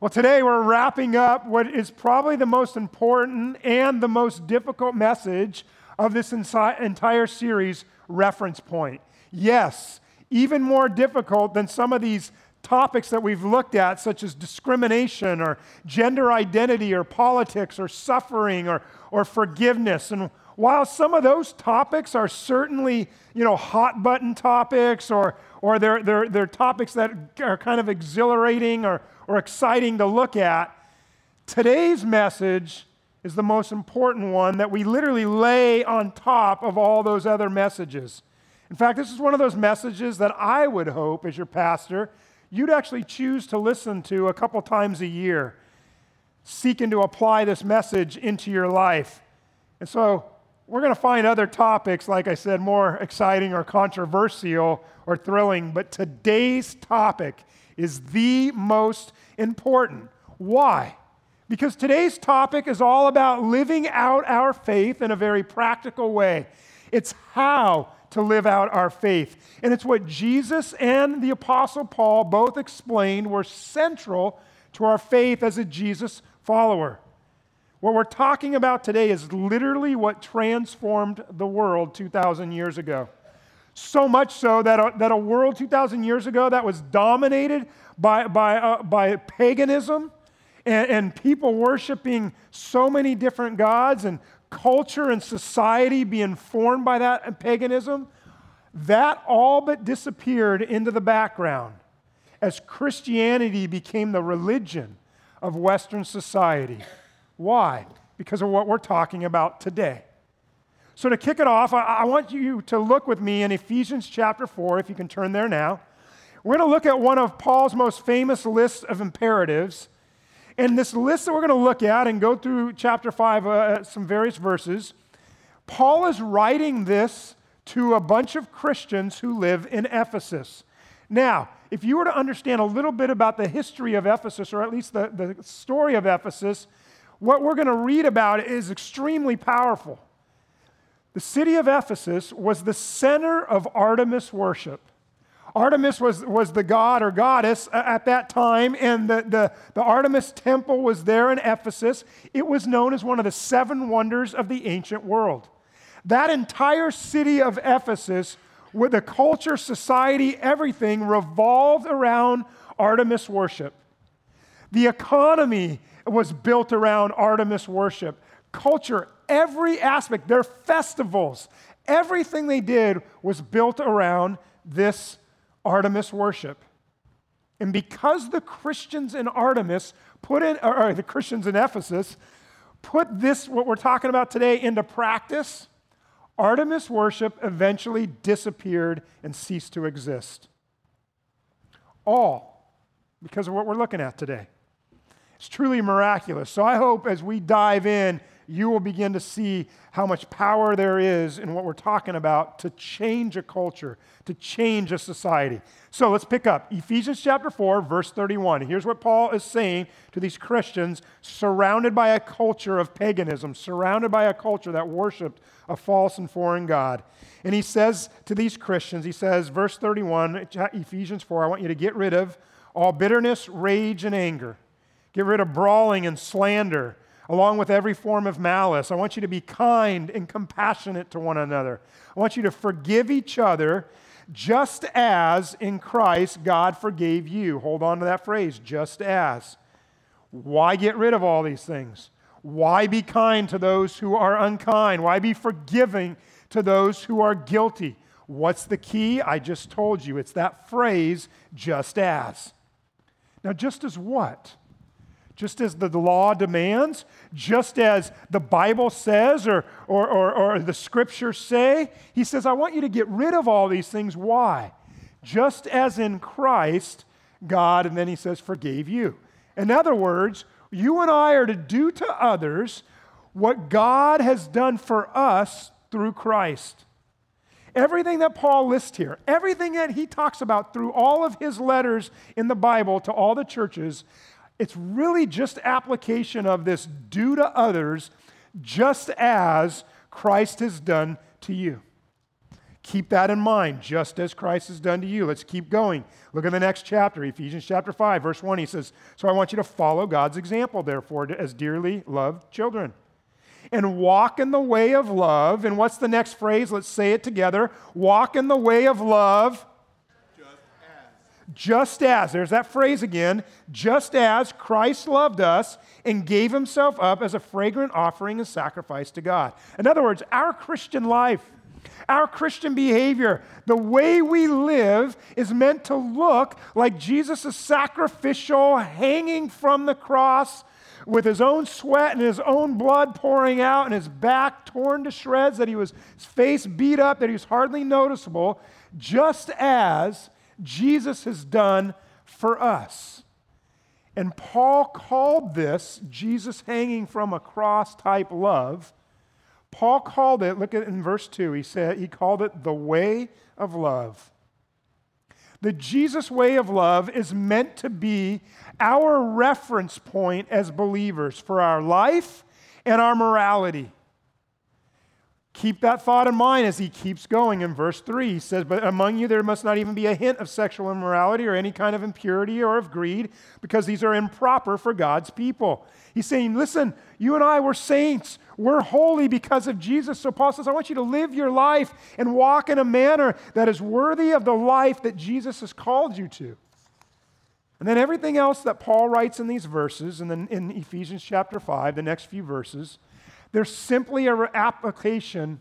Well, today we're wrapping up what is probably the most important and the most difficult message of this entire series, Reference Point. Yes, even more difficult than some of these topics that we've looked at, such as discrimination or gender identity or politics or suffering or, or forgiveness. And while some of those topics are certainly, you know, hot button topics or, or they're, they're, they're topics that are kind of exhilarating or, or exciting to look at, today's message is the most important one that we literally lay on top of all those other messages. In fact, this is one of those messages that I would hope, as your pastor, you'd actually choose to listen to a couple times a year, seeking to apply this message into your life. And so we're going to find other topics, like I said, more exciting or controversial or thrilling, but today's topic is the most important. Why? Because today's topic is all about living out our faith in a very practical way. It's how to live out our faith. And it's what Jesus and the Apostle Paul both explained were central to our faith as a Jesus follower. What we're talking about today is literally what transformed the world 2,000 years ago. So much so that a, that a world 2,000 years ago that was dominated by, by, uh, by paganism and, and people worshiping so many different gods and culture and society being formed by that paganism, that all but disappeared into the background as Christianity became the religion of Western society. Why? Because of what we're talking about today. So, to kick it off, I, I want you to look with me in Ephesians chapter 4, if you can turn there now. We're going to look at one of Paul's most famous lists of imperatives. And this list that we're going to look at and go through chapter 5, uh, some various verses, Paul is writing this to a bunch of Christians who live in Ephesus. Now, if you were to understand a little bit about the history of Ephesus, or at least the, the story of Ephesus, what we're going to read about is extremely powerful. The city of Ephesus was the center of Artemis worship. Artemis was, was the god or goddess at that time, and the, the, the Artemis temple was there in Ephesus. It was known as one of the seven wonders of the ancient world. That entire city of Ephesus, with the culture, society, everything, revolved around Artemis worship. The economy was built around Artemis worship. Culture, every aspect, their festivals, everything they did was built around this Artemis worship. And because the Christians in Artemis put in, or the Christians in Ephesus put this, what we're talking about today, into practice, Artemis worship eventually disappeared and ceased to exist. All because of what we're looking at today. It's truly miraculous. So I hope as we dive in, you will begin to see how much power there is in what we're talking about to change a culture, to change a society. So let's pick up Ephesians chapter 4, verse 31. Here's what Paul is saying to these Christians surrounded by a culture of paganism, surrounded by a culture that worshiped a false and foreign God. And he says to these Christians, he says, verse 31, Ephesians 4, I want you to get rid of all bitterness, rage, and anger Get rid of brawling and slander, along with every form of malice. I want you to be kind and compassionate to one another. I want you to forgive each other just as in Christ God forgave you. Hold on to that phrase, just as. Why get rid of all these things? Why be kind to those who are unkind? Why be forgiving to those who are guilty? What's the key? I just told you. It's that phrase, just as. Now, just as what? Just as the law demands, just as the Bible says or, or, or, or, the scriptures say. He says, I want you to get rid of all these things. Why? Just as in Christ, God, and then he says, forgave you. In other words, you and I are to do to others what God has done for us through Christ. Everything that Paul lists here, everything that he talks about through all of his letters in the Bible to all the churches, it's really just application of this do to others just as Christ has done to you. Keep that in mind, just as Christ has done to you. Let's keep going. Look at the next chapter, Ephesians chapter 5, verse 1. He says, So I want you to follow God's example, therefore, as dearly loved children. And walk in the way of love. And what's the next phrase? Let's say it together. Walk in the way of love. Just as. There's that phrase again. Just as Christ loved us and gave himself up as a fragrant offering and sacrifice to God. In other words, our Christian life our Christian behavior, the way we live, is meant to look like Jesus' sacrificial hanging from the cross with his own sweat and his own blood pouring out and his back torn to shreds, that he was his face beat up, that he was hardly noticeable, just as Jesus has done for us. And Paul called this Jesus hanging from a cross type love Paul called it, look at it in verse 2, he said he called it the way of love. The Jesus way of love is meant to be our reference point as believers for our life and our morality. Keep that thought in mind as he keeps going in verse 3. He says, But among you there must not even be a hint of sexual immorality or any kind of impurity or of greed, because these are improper for God's people. He's saying, Listen, you and I were saints. We're holy because of Jesus. So Paul says, I want you to live your life and walk in a manner that is worthy of the life that Jesus has called you to. And then everything else that Paul writes in these verses, and then in Ephesians chapter 5, the next few verses, they're simply an application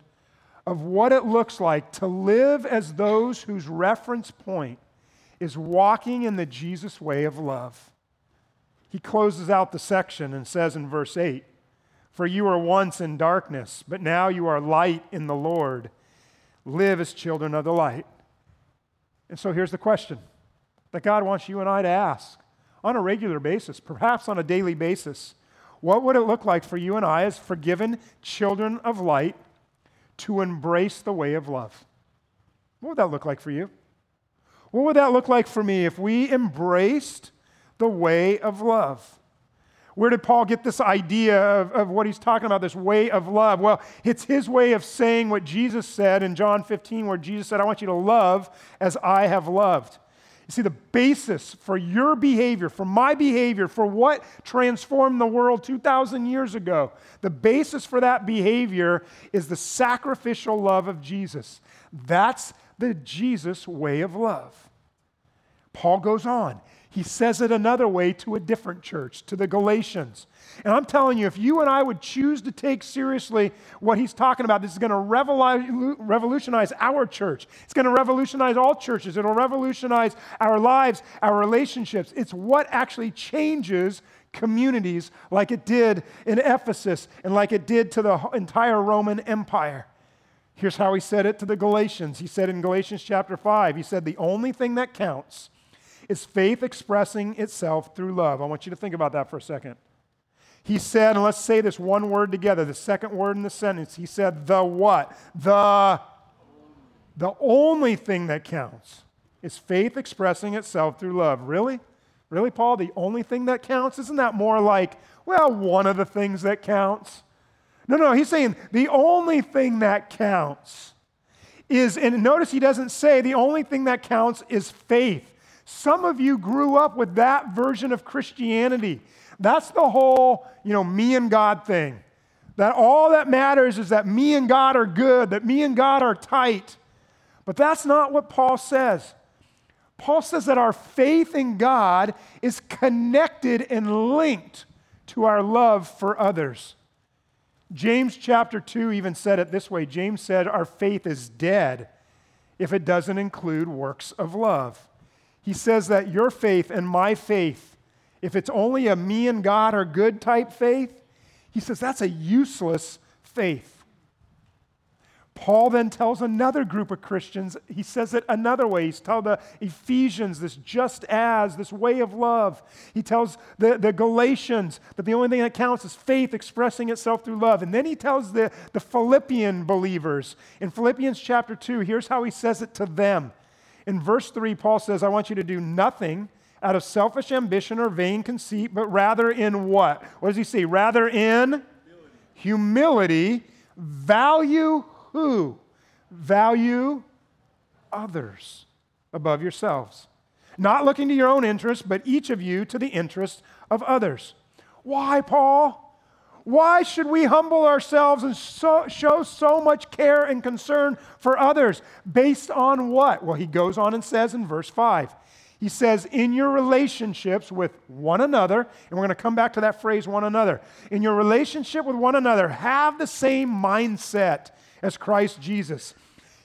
of what it looks like to live as those whose reference point is walking in the Jesus way of love. He closes out the section and says in verse 8, For you were once in darkness, but now you are light in the Lord. Live as children of the light. And so here's the question that God wants you and I to ask on a regular basis, perhaps on a daily basis. What would it look like for you and I, as forgiven children of light, to embrace the way of love? What would that look like for you? What would that look like for me if we embraced the way of love? Where did Paul get this idea of, of what he's talking about, this way of love? Well, it's his way of saying what Jesus said in John 15, where Jesus said, I want you to love as I have loved. You see, the basis for your behavior, for my behavior, for what transformed the world 2,000 years ago, the basis for that behavior is the sacrificial love of Jesus. That's the Jesus way of love. Paul goes on. He says it another way to a different church, to the Galatians. And I'm telling you, if you and I would choose to take seriously what he's talking about, this is going to revolutionize our church. It's going to revolutionize all churches. It'll revolutionize our lives, our relationships. It's what actually changes communities like it did in Ephesus and like it did to the entire Roman Empire. Here's how he said it to the Galatians. He said in Galatians chapter 5, he said, The only thing that counts is faith expressing itself through love. I want you to think about that for a second. He said, and let's say this one word together, the second word in the sentence. He said, the what? The, the only thing that counts is faith expressing itself through love. Really? Really, Paul? The only thing that counts? Isn't that more like, well, one of the things that counts? No, no, he's saying the only thing that counts is, and notice he doesn't say the only thing that counts is faith. Some of you grew up with that version of Christianity. That's the whole, you know, me and God thing. That all that matters is that me and God are good, that me and God are tight. But that's not what Paul says. Paul says that our faith in God is connected and linked to our love for others. James chapter 2 even said it this way James said, Our faith is dead if it doesn't include works of love. He says that your faith and my faith, if it's only a me and God are good type faith, he says that's a useless faith. Paul then tells another group of Christians, he says it another way. He's telling the Ephesians this just as, this way of love. He tells the, the Galatians that the only thing that counts is faith expressing itself through love. And then he tells the, the Philippian believers in Philippians chapter 2, here's how he says it to them. In verse 3, Paul says, I want you to do nothing out of selfish ambition or vain conceit, but rather in what? What does he say? Rather in humility, humility value who? Value others above yourselves, not looking to your own interest, but each of you to the interest of others. Why, Paul? Why should we humble ourselves and so, show so much care and concern for others? Based on what? Well, he goes on and says in verse 5 he says, in your relationships with one another, and we're going to come back to that phrase, one another. In your relationship with one another, have the same mindset as Christ Jesus.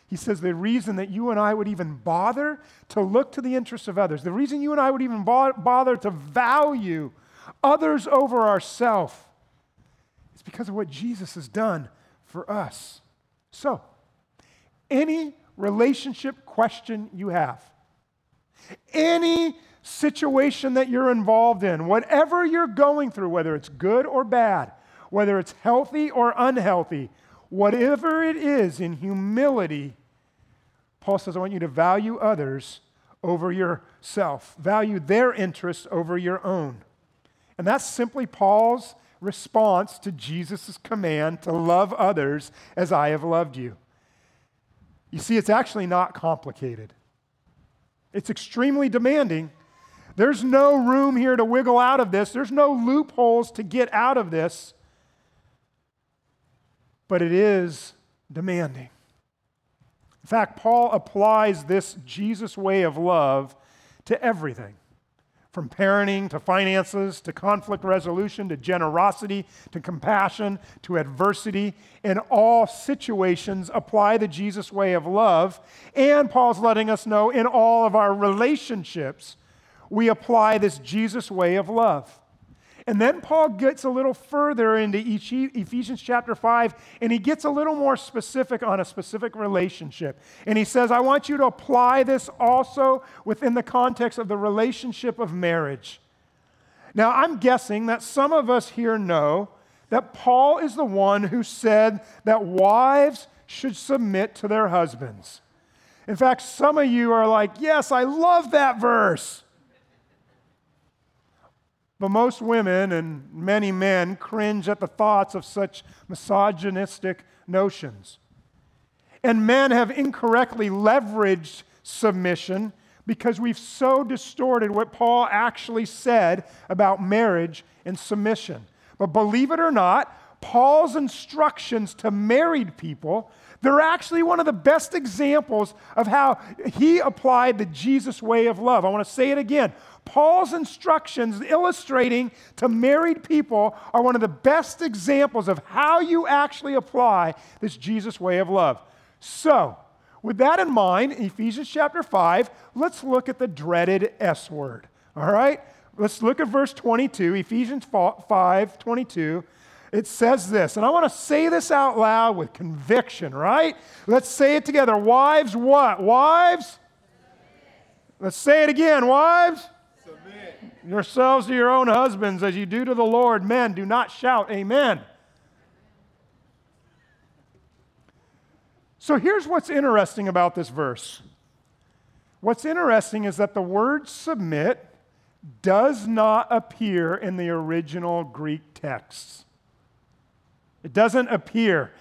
He says, the reason that you and I would even bother to look to the interests of others, the reason you and I would even bother to value others over ourselves, is because of what Jesus has done for us. So, any relationship question you have, any situation that you're involved in, whatever you're going through, whether it's good or bad, whether it's healthy or unhealthy, whatever it is in humility, Paul says, I want you to value others over yourself, value their interests over your own. And that's simply Paul's response to Jesus' command to love others as I have loved you. You see, it's actually not complicated. It's extremely demanding. There's no room here to wiggle out of this, there's no loopholes to get out of this. But it is demanding. In fact, Paul applies this Jesus way of love to everything from parenting to finances to conflict resolution to generosity to compassion to adversity. In all situations, apply the Jesus way of love. And Paul's letting us know in all of our relationships, we apply this Jesus way of love. And then Paul gets a little further into Ephesians chapter 5, and he gets a little more specific on a specific relationship. And he says, I want you to apply this also within the context of the relationship of marriage. Now, I'm guessing that some of us here know that Paul is the one who said that wives should submit to their husbands. In fact, some of you are like, Yes, I love that verse. But most women and many men cringe at the thoughts of such misogynistic notions. And men have incorrectly leveraged submission because we've so distorted what Paul actually said about marriage and submission. But believe it or not, Paul's instructions to married people, they're actually one of the best examples of how he applied the Jesus way of love. I want to say it again. Paul's instructions illustrating to married people are one of the best examples of how you actually apply this Jesus way of love. So, with that in mind, Ephesians chapter 5, let's look at the dreaded S word. All right? Let's look at verse 22, Ephesians 5 22. It says this, and I want to say this out loud with conviction, right? Let's say it together. Wives, what? Wives? Let's say it again. Wives? Yourselves to your own husbands as you do to the Lord. Men, do not shout, Amen. So here's what's interesting about this verse. What's interesting is that the word submit does not appear in the original Greek texts. It doesn't appear.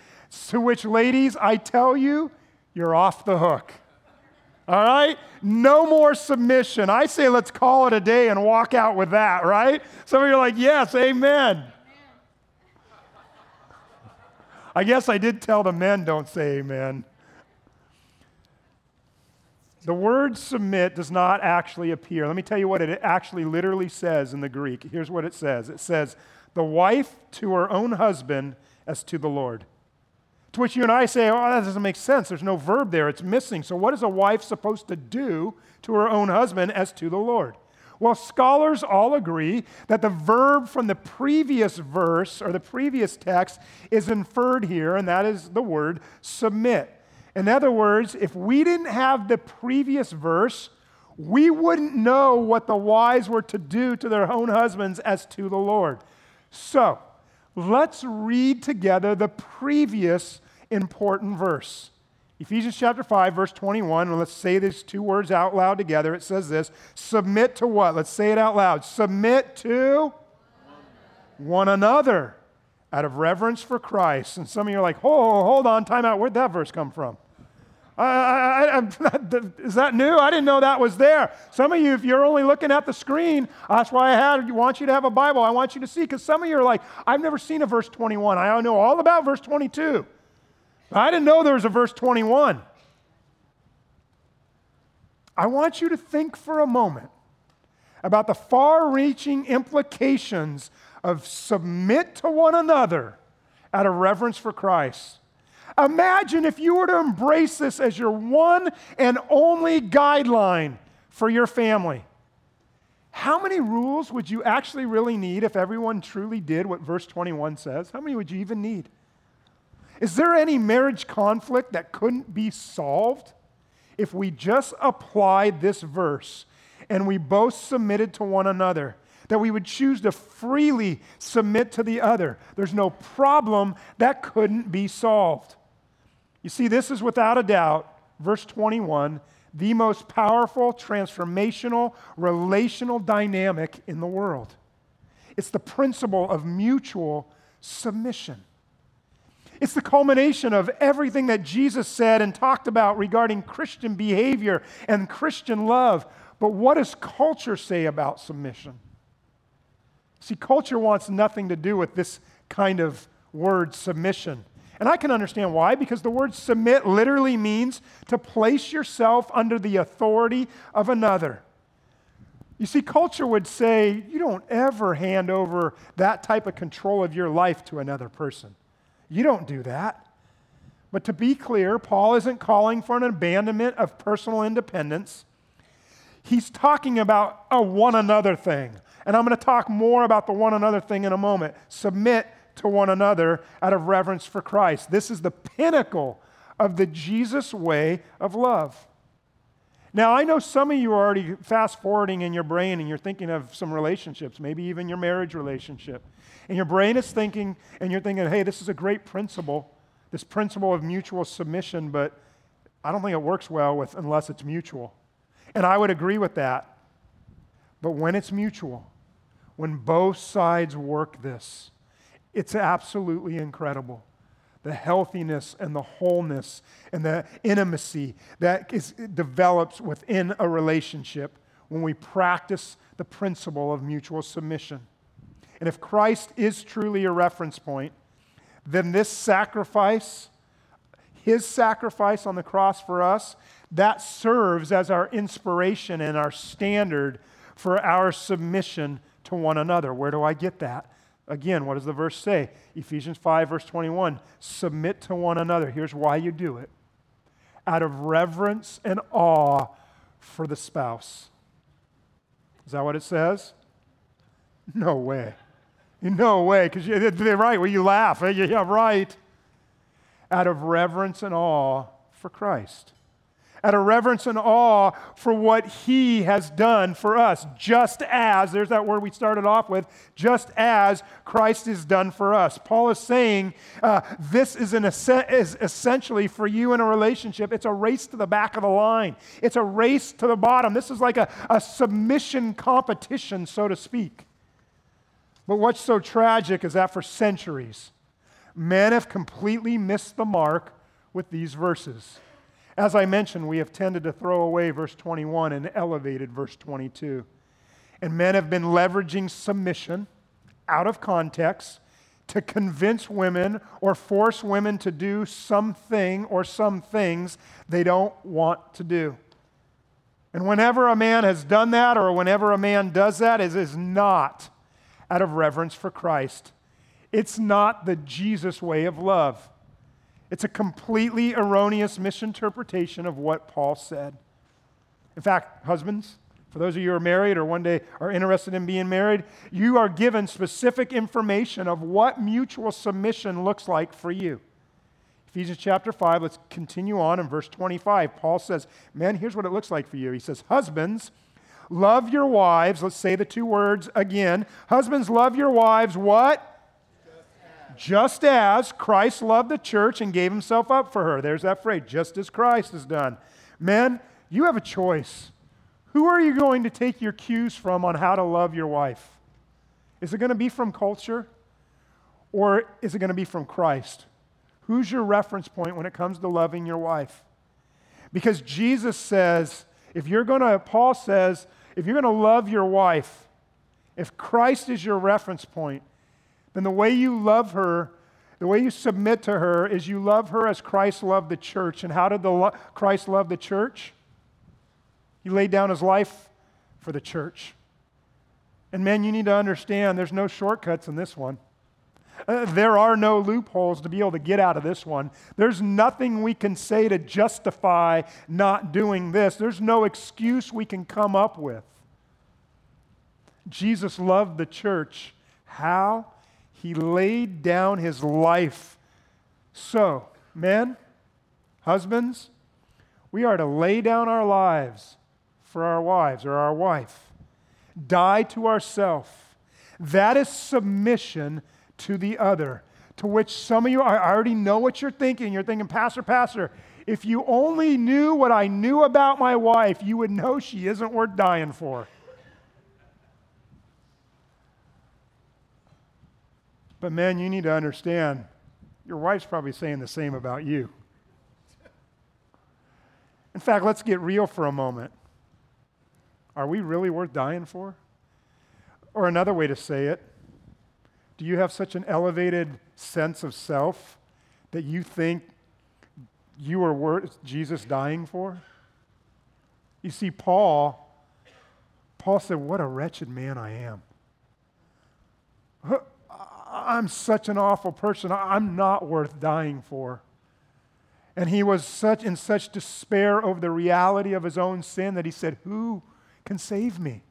To which, ladies, I tell you, you're off the hook. All right? No more submission. I say let's call it a day and walk out with that, right? Some of you are like, yes, amen. I guess I did tell the men don't say amen. The word submit does not actually appear. Let me tell you what it actually literally says in the Greek. Here's what it says it says, the wife to her own husband as to the Lord. To which you and I say, oh, that doesn't make sense. There's no verb there, it's missing. So, what is a wife supposed to do to her own husband as to the Lord? Well, scholars all agree that the verb from the previous verse or the previous text is inferred here, and that is the word submit. In other words, if we didn't have the previous verse, we wouldn't know what the wives were to do to their own husbands as to the Lord. So, let's read together the previous important verse. Ephesians chapter 5, verse 21, and let's say these two words out loud together. It says this Submit to what? Let's say it out loud. Submit to one another out of reverence for Christ. And some of you are like, oh, hold on, time out. Where'd that verse come from? I, I, is that new? I didn't know that was there. Some of you, if you're only looking at the screen, that's why I had, want you to have a Bible. I want you to see, because some of you are like, I've never seen a verse 21. I know all about verse 22. I didn't know there was a verse 21. I want you to think for a moment about the far reaching implications of submit to one another out of reverence for Christ. Imagine if you were to embrace this as your one and only guideline for your family. How many rules would you actually really need if everyone truly did what verse 21 says? How many would you even need? Is there any marriage conflict that couldn't be solved if we just applied this verse and we both submitted to one another? that we would choose to freely submit to the other. There's no problem that couldn't be solved. You see, this is without a doubt, verse 21, the most powerful, transformational, relational dynamic in the world. It's the principle of mutual submission. It's the culmination of everything that Jesus said and talked about regarding Christian behavior and Christian love. But what does culture say about submission? See, culture wants nothing to do with this kind of word, submission. And I can understand why, because the word submit literally means to place yourself under the authority of another. You see, culture would say you don't ever hand over that type of control of your life to another person. You don't do that. But to be clear, Paul isn't calling for an abandonment of personal independence. He's talking about a one another thing, and I'm going to talk more about the one another thing in a moment. Submit to one another out of reverence for Christ. This is the pinnacle of the Jesus way of love. Now, I know some of you are already fast forwarding in your brain and you're thinking of some relationships, maybe even your marriage relationship. And your brain is thinking, and you're thinking, hey, this is a great principle, this principle of mutual submission, but I don't think it works well with unless it's mutual. And I would agree with that. But when it's mutual, when both sides work this, it's absolutely incredible. The healthiness and the wholeness and the intimacy that is, develops within a relationship when we practice the principle of mutual submission. And if Christ is truly a reference point, then this sacrifice, his sacrifice on the cross for us, that serves as our inspiration and our standard for our submission to one another. Where do I get that? Again, what does the verse say? Ephesians 5, verse 21 Submit to one another. Here's why you do it out of reverence and awe for the spouse. Is that what it says? No way. No way, because they're right. Well, you laugh. Yeah, right. Out of reverence and awe for Christ out of reverence and awe for what he has done for us, just as, there's that word we started off with, just as Christ is done for us. Paul is saying uh, this is, an, is essentially for you in a relationship, it's a race to the back of the line, it's a race to the bottom. This is like a, a submission competition, so to speak. But what's so tragic is that for centuries, men have completely missed the mark with these verses. As I mentioned, we have tended to throw away verse 21 and elevated verse 22. And men have been leveraging submission out of context to convince women or force women to do something or some things they don't want to do. And whenever a man has done that or whenever a man does that, it is not out of reverence for Christ. It's not the Jesus way of love. It's a completely erroneous misinterpretation of what Paul said. In fact, husbands, for those of you who are married or one day are interested in being married, you are given specific information of what mutual submission looks like for you. Ephesians chapter 5, let's continue on in verse 25. Paul says, Man, here's what it looks like for you. He says, Husbands, love your wives. Let's say the two words again. Husbands, love your wives. What? Just as Christ loved the church and gave himself up for her. There's that phrase, just as Christ has done. Men, you have a choice. Who are you going to take your cues from on how to love your wife? Is it going to be from culture or is it going to be from Christ? Who's your reference point when it comes to loving your wife? Because Jesus says, if you're going to, Paul says, if you're going to love your wife, if Christ is your reference point, then the way you love her, the way you submit to her, is you love her as Christ loved the church. And how did the lo- Christ love the church? He laid down his life for the church. And men, you need to understand there's no shortcuts in this one. Uh, there are no loopholes to be able to get out of this one. There's nothing we can say to justify not doing this. There's no excuse we can come up with. Jesus loved the church. How? He laid down his life. So, men, husbands, we are to lay down our lives for our wives or our wife. Die to ourself. That is submission to the other. To which some of you, I already know what you're thinking. You're thinking, Pastor, Pastor, if you only knew what I knew about my wife, you would know she isn't worth dying for. But, men, you need to understand your wife's probably saying the same about you. In fact, let's get real for a moment. Are we really worth dying for? Or another way to say it, do you have such an elevated sense of self that you think you are worth Jesus dying for? You see, Paul, Paul said, What a wretched man I am. I'm such an awful person. I'm not worth dying for. And he was such in such despair over the reality of his own sin that he said, Who can save me?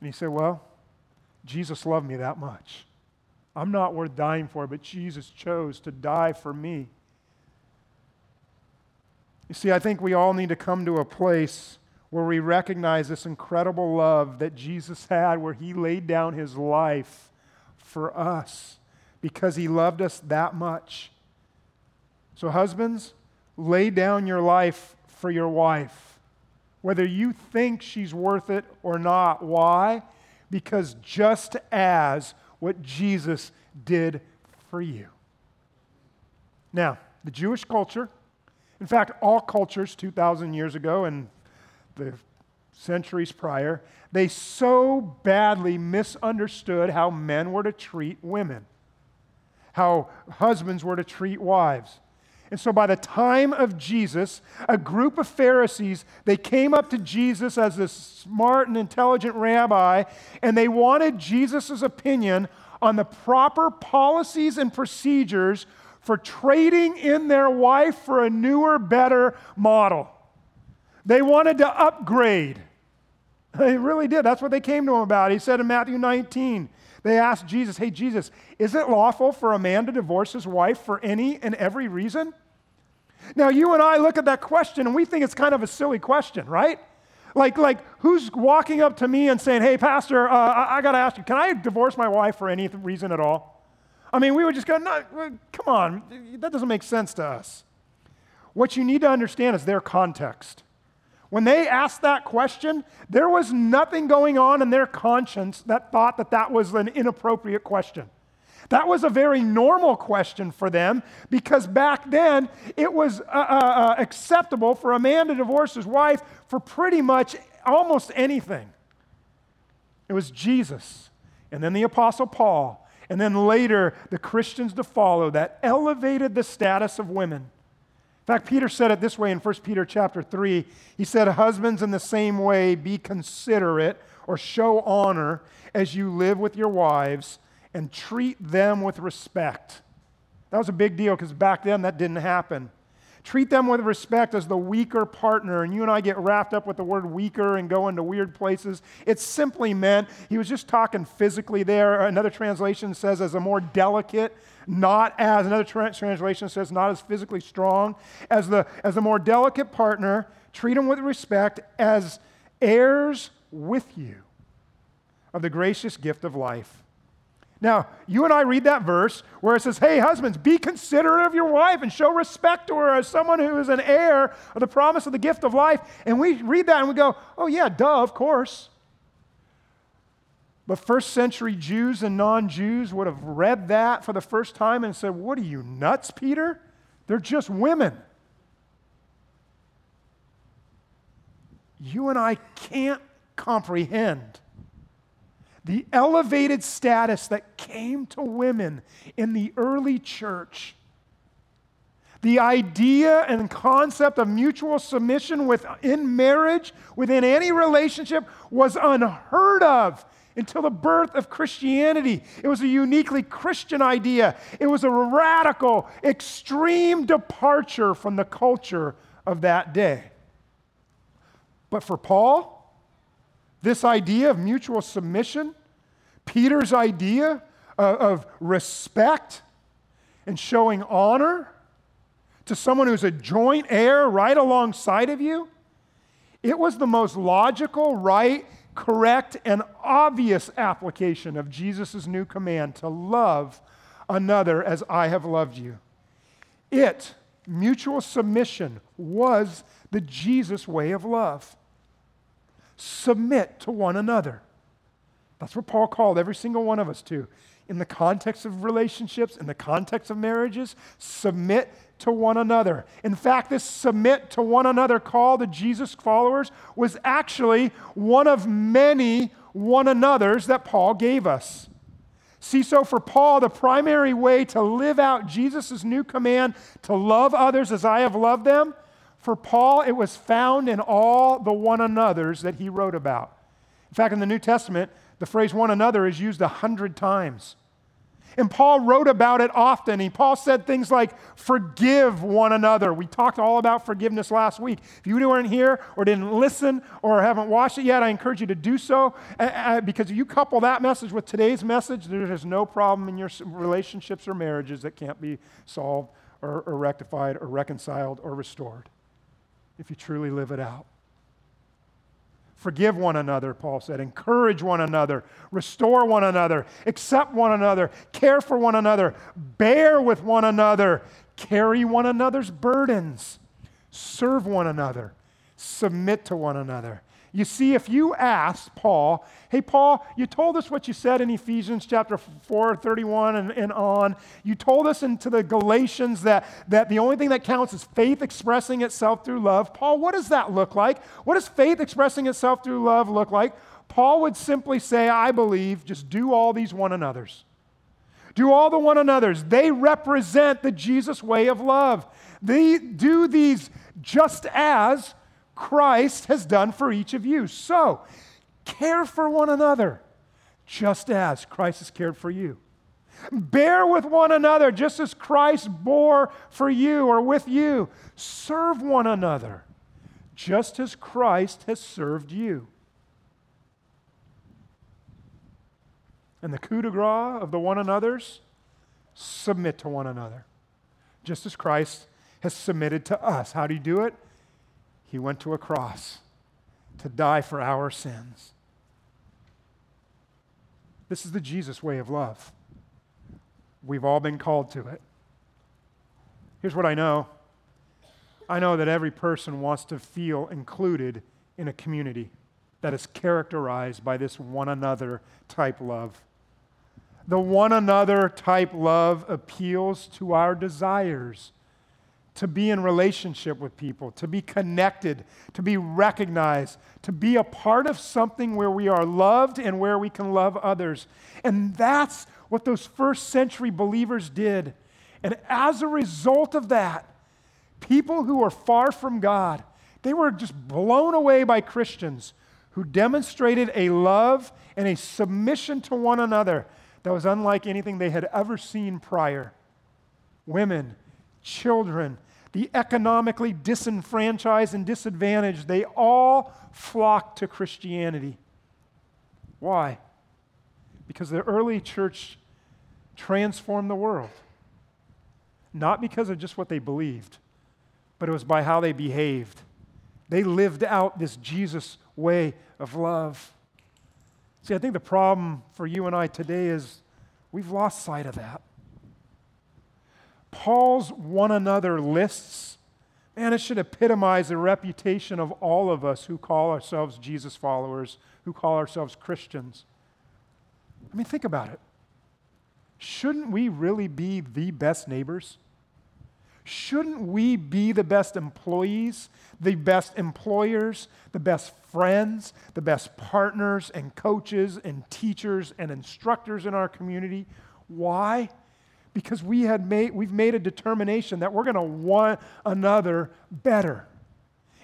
And he said, Well, Jesus loved me that much. I'm not worth dying for, but Jesus chose to die for me. You see, I think we all need to come to a place where we recognize this incredible love that Jesus had, where he laid down his life for us because he loved us that much. So, husbands, lay down your life for your wife, whether you think she's worth it or not. Why? because just as what Jesus did for you. Now, the Jewish culture, in fact, all cultures 2,000 years ago and the centuries prior, they so badly misunderstood how men were to treat women, how husbands were to treat wives. And so by the time of Jesus, a group of Pharisees, they came up to Jesus as this smart and intelligent rabbi, and they wanted Jesus' opinion on the proper policies and procedures for trading in their wife for a newer, better model. They wanted to upgrade. They really did. That's what they came to him about. He said in Matthew 19, they asked Jesus, Hey, Jesus, is it lawful for a man to divorce his wife for any and every reason? Now, you and I look at that question and we think it's kind of a silly question, right? Like, like who's walking up to me and saying, Hey, Pastor, uh, I, I got to ask you, can I divorce my wife for any reason at all? I mean, we would just go, No, come on, that doesn't make sense to us. What you need to understand is their context. When they asked that question, there was nothing going on in their conscience that thought that that was an inappropriate question. That was a very normal question for them because back then it was uh, uh, uh, acceptable for a man to divorce his wife for pretty much almost anything. It was Jesus, and then the Apostle Paul, and then later the Christians to follow that elevated the status of women. In fact, Peter said it this way in 1 Peter chapter 3. He said, Husbands, in the same way, be considerate or show honor as you live with your wives and treat them with respect. That was a big deal because back then that didn't happen. Treat them with respect as the weaker partner. And you and I get wrapped up with the word weaker and go into weird places. It simply meant, he was just talking physically there. Another translation says as a more delicate not as, another translation says, not as physically strong, as the, as a more delicate partner, treat them with respect as heirs with you of the gracious gift of life. Now, you and I read that verse where it says, Hey, husbands, be considerate of your wife and show respect to her as someone who is an heir of the promise of the gift of life. And we read that and we go, Oh, yeah, duh, of course. But first century Jews and non Jews would have read that for the first time and said, What are you, nuts, Peter? They're just women. You and I can't comprehend the elevated status that came to women in the early church. The idea and concept of mutual submission within marriage, within any relationship, was unheard of until the birth of Christianity. It was a uniquely Christian idea. It was a radical, extreme departure from the culture of that day. But for Paul, this idea of mutual submission, Peter's idea of, of respect and showing honor to someone who's a joint heir right alongside of you, it was the most logical, right, correct, and obvious application of Jesus' new command to love another as I have loved you. It, mutual submission, was the Jesus way of love. Submit to one another. That's what Paul called every single one of us to. In the context of relationships, in the context of marriages, submit to one another. In fact, this submit to one another call to Jesus followers was actually one of many one another's that Paul gave us. See, so for Paul, the primary way to live out Jesus' new command to love others as I have loved them, for Paul, it was found in all the one another's that he wrote about. In fact, in the New Testament, the phrase one another is used a hundred times. And Paul wrote about it often. He, Paul said things like, forgive one another. We talked all about forgiveness last week. If you weren't here or didn't listen or haven't watched it yet, I encourage you to do so because if you couple that message with today's message, there's no problem in your relationships or marriages that can't be solved or, or rectified or reconciled or restored if you truly live it out. Forgive one another, Paul said. Encourage one another. Restore one another. Accept one another. Care for one another. Bear with one another. Carry one another's burdens. Serve one another. Submit to one another. You see, if you ask Paul, hey, Paul, you told us what you said in Ephesians chapter 4, 31 and, and on. You told us into the Galatians that, that the only thing that counts is faith expressing itself through love. Paul, what does that look like? What does faith expressing itself through love look like? Paul would simply say, I believe, just do all these one another's. Do all the one another's. They represent the Jesus way of love. They do these just as Christ has done for each of you. So, care for one another just as Christ has cared for you. Bear with one another just as Christ bore for you or with you. Serve one another just as Christ has served you. And the coup de grace of the one another's submit to one another, just as Christ has submitted to us. How do you do it? He went to a cross to die for our sins. This is the Jesus way of love. We've all been called to it. Here's what I know I know that every person wants to feel included in a community that is characterized by this one another type love. The one another type love appeals to our desires to be in relationship with people, to be connected, to be recognized, to be a part of something where we are loved and where we can love others. And that's what those first century believers did. And as a result of that, people who are far from God, they were just blown away by Christians who demonstrated a love and a submission to one another that was unlike anything they had ever seen prior. Women, children, the economically disenfranchised and disadvantaged, they all flocked to Christianity. Why? Because the early church transformed the world. Not because of just what they believed, but it was by how they behaved. They lived out this Jesus way of love. See, I think the problem for you and I today is we've lost sight of that. Paul's one another lists, man, it should epitomize the reputation of all of us who call ourselves Jesus followers, who call ourselves Christians. I mean, think about it. Shouldn't we really be the best neighbors? shouldn't we be the best employees, the best employers, the best friends, the best partners and coaches and teachers and instructors in our community? Why? Because we had made, we've made a determination that we're going to want another better.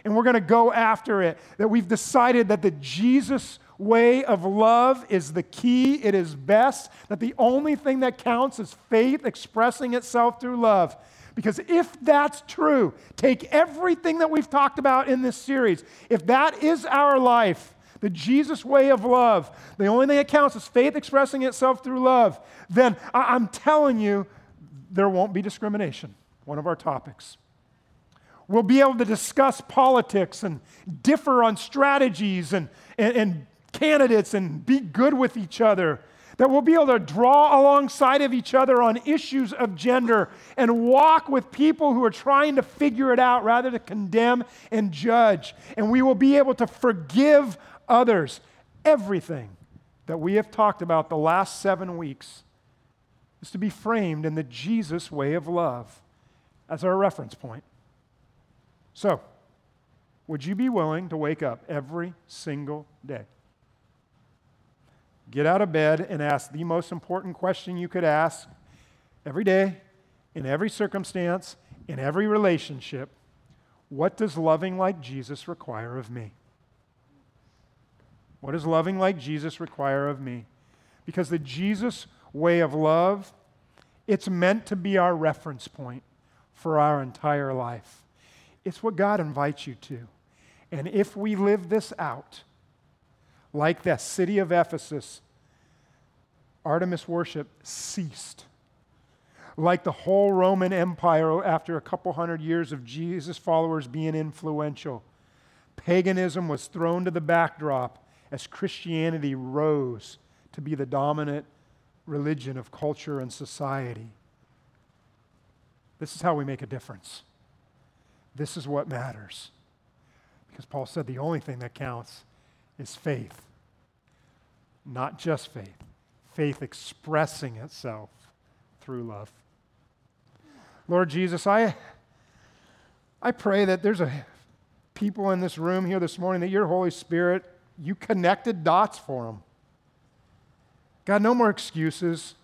And we're going to go after it. That we've decided that the Jesus way of love is the key, it is best, that the only thing that counts is faith expressing itself through love. Because if that's true, take everything that we've talked about in this series, if that is our life, the Jesus way of love, the only thing that counts is faith expressing itself through love, then I- am telling you, there won't be discrimination. One of our topics. We'll be able to discuss politics and differ on strategies and, and, and candidates and be good with each other. That we'll be able to draw alongside of each other on issues of gender and walk with people who are trying to figure it out rather than condemn and judge. And we will be able to forgive others. Everything that we have talked about the last seven weeks is to be framed in the Jesus way of love as our reference point. So, would you be willing to wake up every single day? Get out of bed and ask the most important question you could ask every day, in every circumstance, in every relationship What does loving like Jesus require of me? What does loving like Jesus require of me? Because the Jesus way of love, it's meant to be our reference point for our entire life. It's what God invites you to. And if we live this out, like the city of Ephesus, Artemis worship ceased. Like the whole Roman Empire after a couple hundred years of Jesus' followers being influential, paganism was thrown to the backdrop as Christianity rose to be the dominant religion of culture and society. This is how we make a difference. This is what matters. Because Paul said the only thing that counts is faith, not just faith, faith expressing itself through love. Lord Jesus, I, I pray that there's a people in this room here this morning that your Holy Spirit, you connected dots for them. God, no more excuses,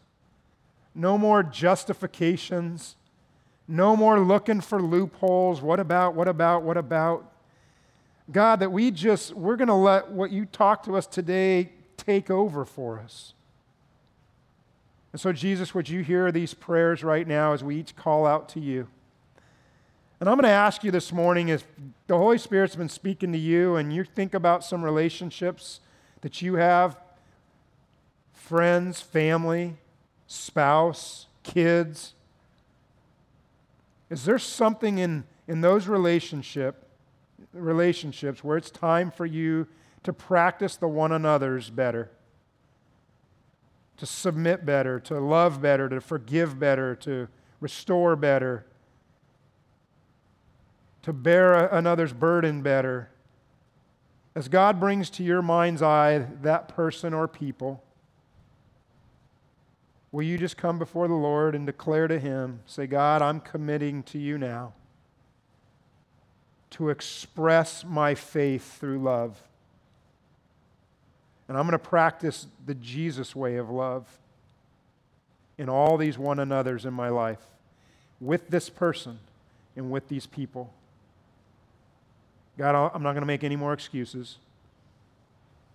no more justifications, no more looking for loopholes. What about, what about, what about? God, that we just, we're going to let what you talk to us today take over for us. And so, Jesus, would you hear these prayers right now as we each call out to you? And I'm going to ask you this morning if the Holy Spirit's been speaking to you and you think about some relationships that you have friends, family, spouse, kids is there something in, in those relationship, relationships where it's time for you to practice the one another's better? To submit better, to love better, to forgive better, to restore better, to bear another's burden better. As God brings to your mind's eye that person or people, Will you just come before the Lord and declare to Him, say, God, I'm committing to you now to express my faith through love. And I'm going to practice the Jesus way of love in all these one another's in my life, with this person and with these people. God, I'm not going to make any more excuses.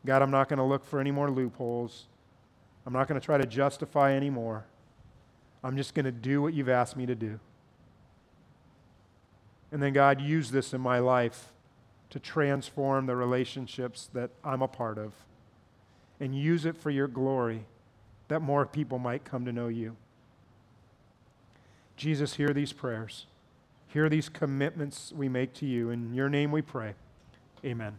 God, I'm not going to look for any more loopholes. I'm not going to try to justify anymore. I'm just going to do what you've asked me to do. And then, God, use this in my life to transform the relationships that I'm a part of. And use it for your glory that more people might come to know you. Jesus, hear these prayers. Hear these commitments we make to you. In your name we pray. Amen.